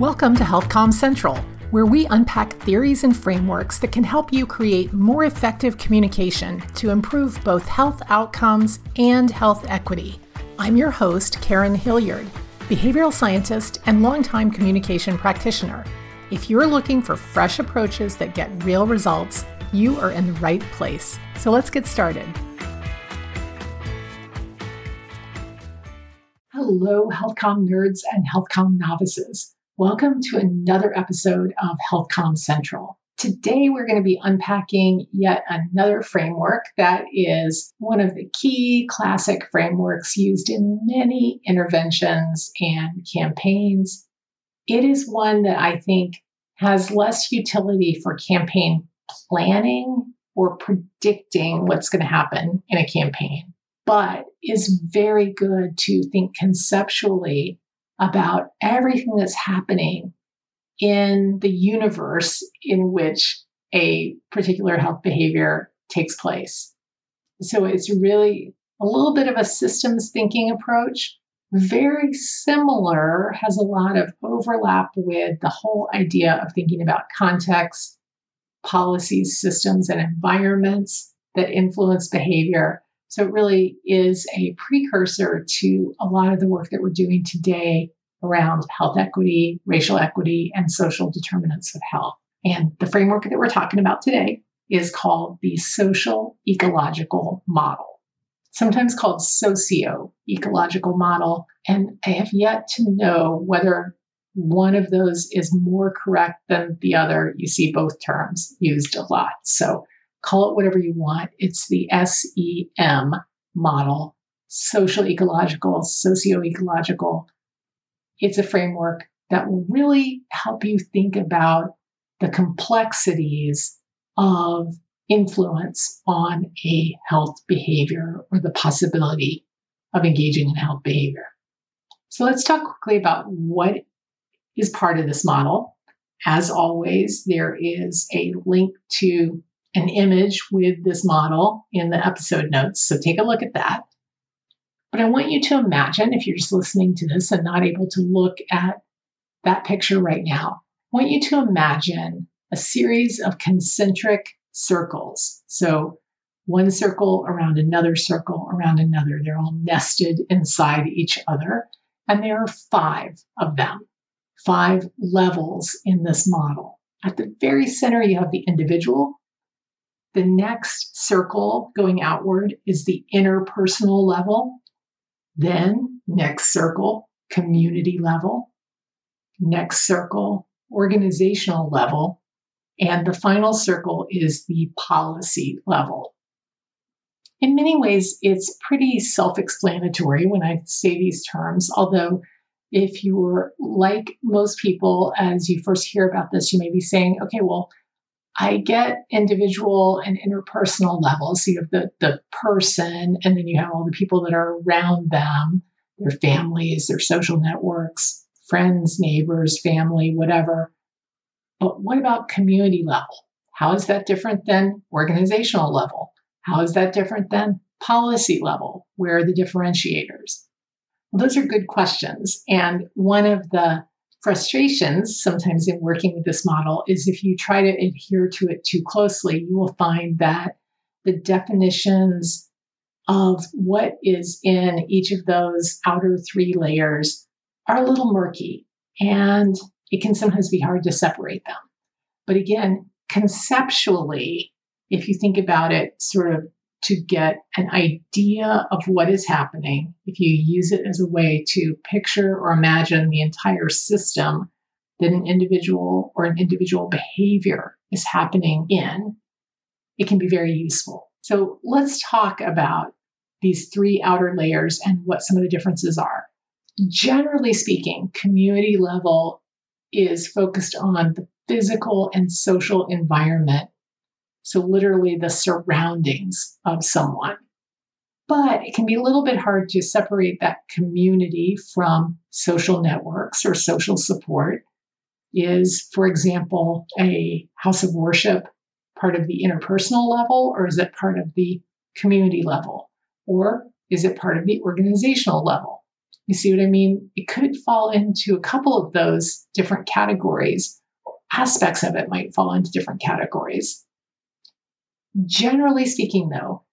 Welcome to HealthCom Central, where we unpack theories and frameworks that can help you create more effective communication to improve both health outcomes and health equity. I'm your host, Karen Hilliard, behavioral scientist and longtime communication practitioner. If you're looking for fresh approaches that get real results, you are in the right place. So let's get started. Hello, HealthCom nerds and HealthCom novices. Welcome to another episode of HealthCom Central. Today, we're going to be unpacking yet another framework that is one of the key classic frameworks used in many interventions and campaigns. It is one that I think has less utility for campaign planning or predicting what's going to happen in a campaign, but is very good to think conceptually about everything that's happening in the universe in which a particular health behavior takes place. So it's really a little bit of a systems thinking approach. Very similar, has a lot of overlap with the whole idea of thinking about context, policies, systems, and environments that influence behavior. So it really is a precursor to a lot of the work that we're doing today around health equity, racial equity, and social determinants of health. And the framework that we're talking about today is called the social ecological model, sometimes called socio ecological model. And I have yet to know whether one of those is more correct than the other. You see both terms used a lot. So call it whatever you want. It's the SEM model, social ecological, socio ecological it's a framework that will really help you think about the complexities of influence on a health behavior or the possibility of engaging in health behavior. So let's talk quickly about what is part of this model. As always, there is a link to an image with this model in the episode notes. So take a look at that. But I want you to imagine, if you're just listening to this and not able to look at that picture right now, I want you to imagine a series of concentric circles. So one circle around another circle around another. They're all nested inside each other. And there are five of them, five levels in this model. At the very center, you have the individual. The next circle going outward is the interpersonal level. Then, next circle, community level. Next circle, organizational level. And the final circle is the policy level. In many ways, it's pretty self explanatory when I say these terms, although if you're like most people, as you first hear about this, you may be saying, okay, well, I get individual and interpersonal levels. So you have the, the person, and then you have all the people that are around them, their families, their social networks, friends, neighbors, family, whatever. But what about community level? How is that different than organizational level? How is that different than policy level? Where are the differentiators? Well, those are good questions. And one of the frustrations sometimes in working with this model is if you try to adhere to it too closely, you will find that the definitions of what is in each of those outer three layers are a little murky and it can sometimes be hard to separate them. But again, conceptually, if you think about it sort of to get an idea of what is happening, if you use it as a way to picture or imagine the entire system that an individual or an individual behavior is happening in, it can be very useful. So let's talk about these three outer layers and what some of the differences are. Generally speaking, community level is focused on the physical and social environment so, literally, the surroundings of someone. But it can be a little bit hard to separate that community from social networks or social support. Is, for example, a house of worship part of the interpersonal level, or is it part of the community level? Or is it part of the organizational level? You see what I mean? It could fall into a couple of those different categories. Aspects of it might fall into different categories. Generally speaking, though,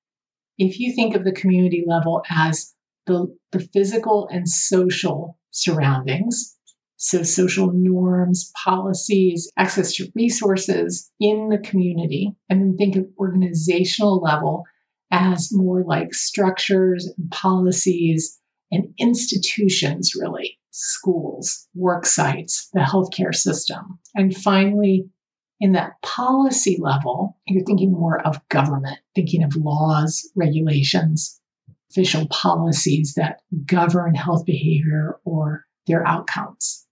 if you think of the community level as the, the physical and social surroundings, so social norms, policies, access to resources in the community, and then think of organizational level as more like structures and policies and institutions, really schools, work sites, the healthcare system. And finally, in that policy level, you're thinking more of government, thinking of laws, regulations, official policies that govern health behavior or their outcomes.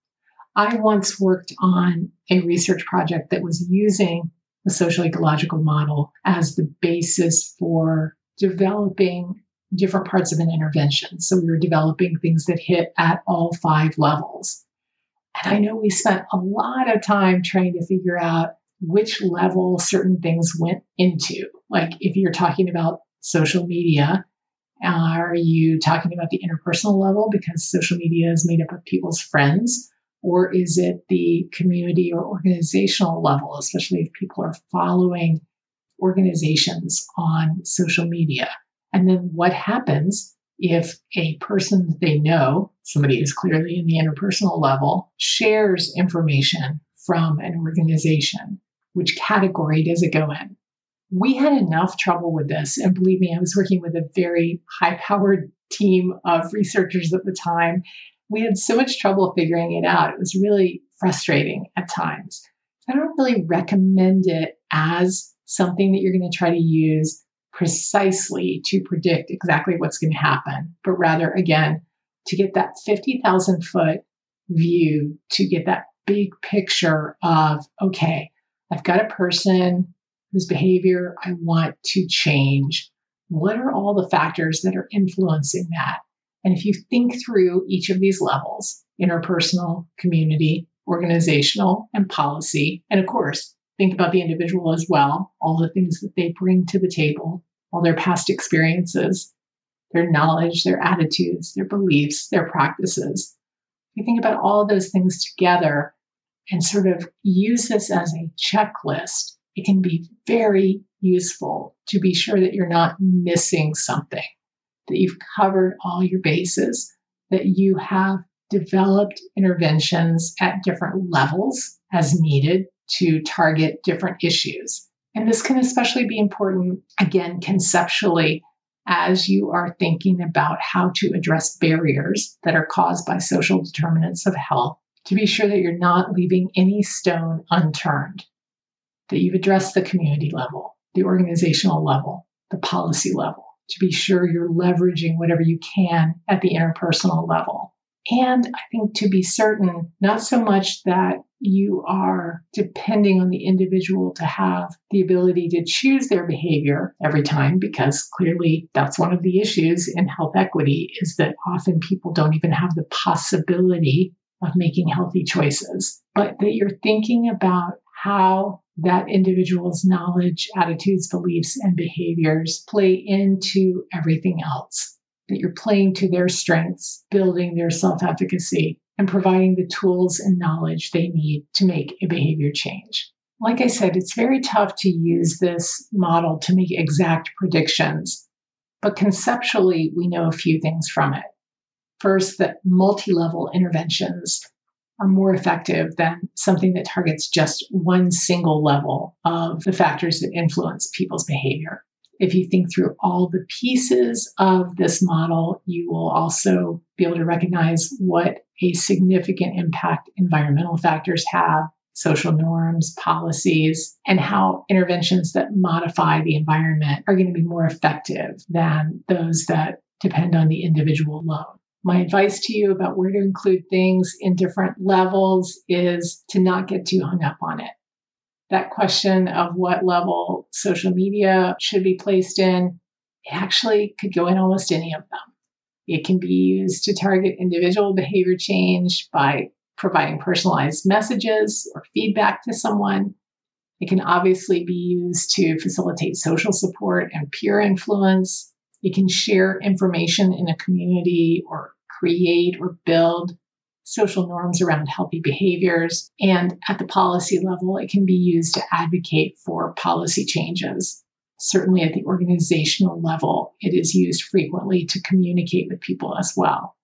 I once worked on a research project that was using the social ecological model as the basis for developing different parts of an intervention. So we were developing things that hit at all five levels. And I know we spent a lot of time trying to figure out which level certain things went into. Like if you're talking about social media, are you talking about the interpersonal level because social media is made up of people's friends? Or is it the community or organizational level, especially if people are following organizations on social media? And then what happens if a person that they know, somebody is clearly in the interpersonal level, shares information from an organization? Which category does it go in? We had enough trouble with this. And believe me, I was working with a very high powered team of researchers at the time. We had so much trouble figuring it out. It was really frustrating at times. I don't really recommend it as something that you're going to try to use precisely to predict exactly what's going to happen, but rather, again, to get that 50,000 foot view, to get that big picture of, okay, I've got a person whose behavior I want to change. What are all the factors that are influencing that? And if you think through each of these levels interpersonal, community, organizational, and policy, and of course, think about the individual as well, all the things that they bring to the table, all their past experiences, their knowledge, their attitudes, their beliefs, their practices. If You think about all those things together and sort of use this as a checklist. It can be very useful to be sure that you're not missing something, that you've covered all your bases, that you have developed interventions at different levels as needed to target different issues. And this can especially be important, again, conceptually, as you are thinking about how to address barriers that are caused by social determinants of health, to be sure that you're not leaving any stone unturned, that you've addressed the community level, the organizational level, the policy level, to be sure you're leveraging whatever you can at the interpersonal level. And I think to be certain, not so much that you are depending on the individual to have the ability to choose their behavior every time because clearly that's one of the issues in health equity is that often people don't even have the possibility of making healthy choices but that you're thinking about how that individual's knowledge attitudes beliefs and behaviors play into everything else that you're playing to their strengths building their self-efficacy and providing the tools and knowledge they need to make a behavior change. Like I said, it's very tough to use this model to make exact predictions, but conceptually, we know a few things from it. First, that multi level interventions are more effective than something that targets just one single level of the factors that influence people's behavior. If you think through all the pieces of this model, you will also be able to recognize what a significant impact environmental factors have, social norms, policies, and how interventions that modify the environment are going to be more effective than those that depend on the individual alone. My advice to you about where to include things in different levels is to not get too hung up on it that question of what level social media should be placed in, it actually could go in almost any of them. It can be used to target individual behavior change by providing personalized messages or feedback to someone. It can obviously be used to facilitate social support and peer influence. It can share information in a community or create or build social norms around healthy behaviors. And at the policy level, it can be used to advocate for policy changes. Certainly at the organizational level, it is used frequently to communicate with people as well.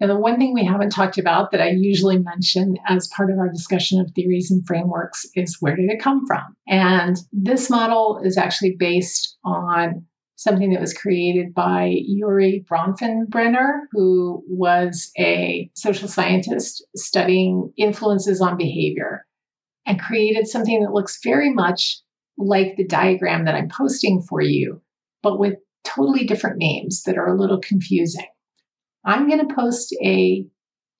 Now, the one thing we haven't talked about that I usually mention as part of our discussion of theories and frameworks is where did it come from? And this model is actually based on something that was created by Urie Bronfenbrenner, who was a social scientist studying influences on behavior and created something that looks very much like the diagram that I'm posting for you, but with totally different names that are a little confusing. I'm going to post a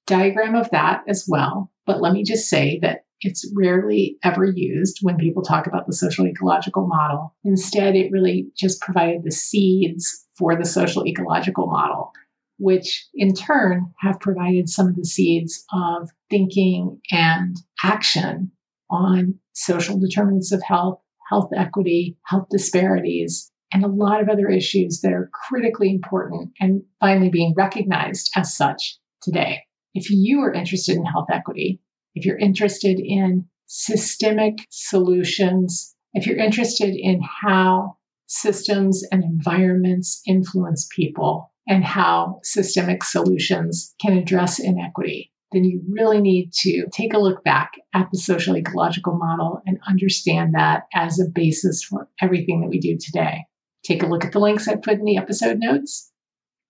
diagram of that as well, but let me just say that it's rarely ever used when people talk about the social ecological model. Instead, it really just provided the seeds for the social ecological model, which in turn have provided some of the seeds of thinking and action on social determinants of health, health equity, health disparities, and a lot of other issues that are critically important and finally being recognized as such today. If you are interested in health equity, if you're interested in systemic solutions, if you're interested in how systems and environments influence people and how systemic solutions can address inequity, then you really need to take a look back at the social ecological model and understand that as a basis for everything that we do today. Take a look at the links I put in the episode notes.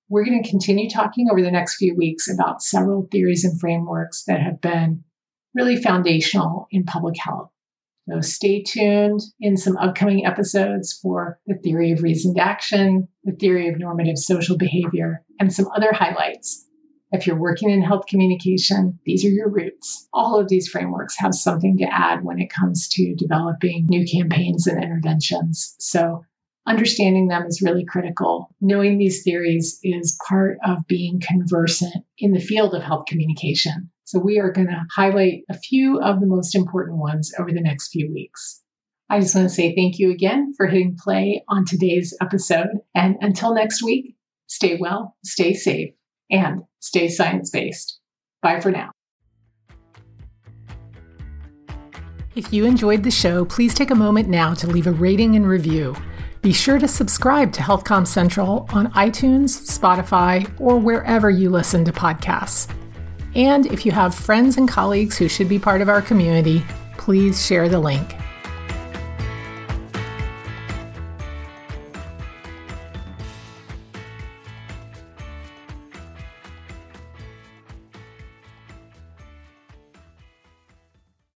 We're going to continue talking over the next few weeks about several theories and frameworks that have been really foundational in public health. So stay tuned in some upcoming episodes for the theory of reasoned action, the theory of normative social behavior, and some other highlights. If you're working in health communication, these are your roots. All of these frameworks have something to add when it comes to developing new campaigns and interventions. So understanding them is really critical. Knowing these theories is part of being conversant in the field of health communication. So we are going to highlight a few of the most important ones over the next few weeks. I just want to say thank you again for hitting play on today's episode. And until next week, stay well, stay safe, and stay science based. Bye for now. If you enjoyed the show, please take a moment now to leave a rating and review. Be sure to subscribe to HealthCom Central on iTunes, Spotify, or wherever you listen to podcasts. And if you have friends and colleagues who should be part of our community, please share the link.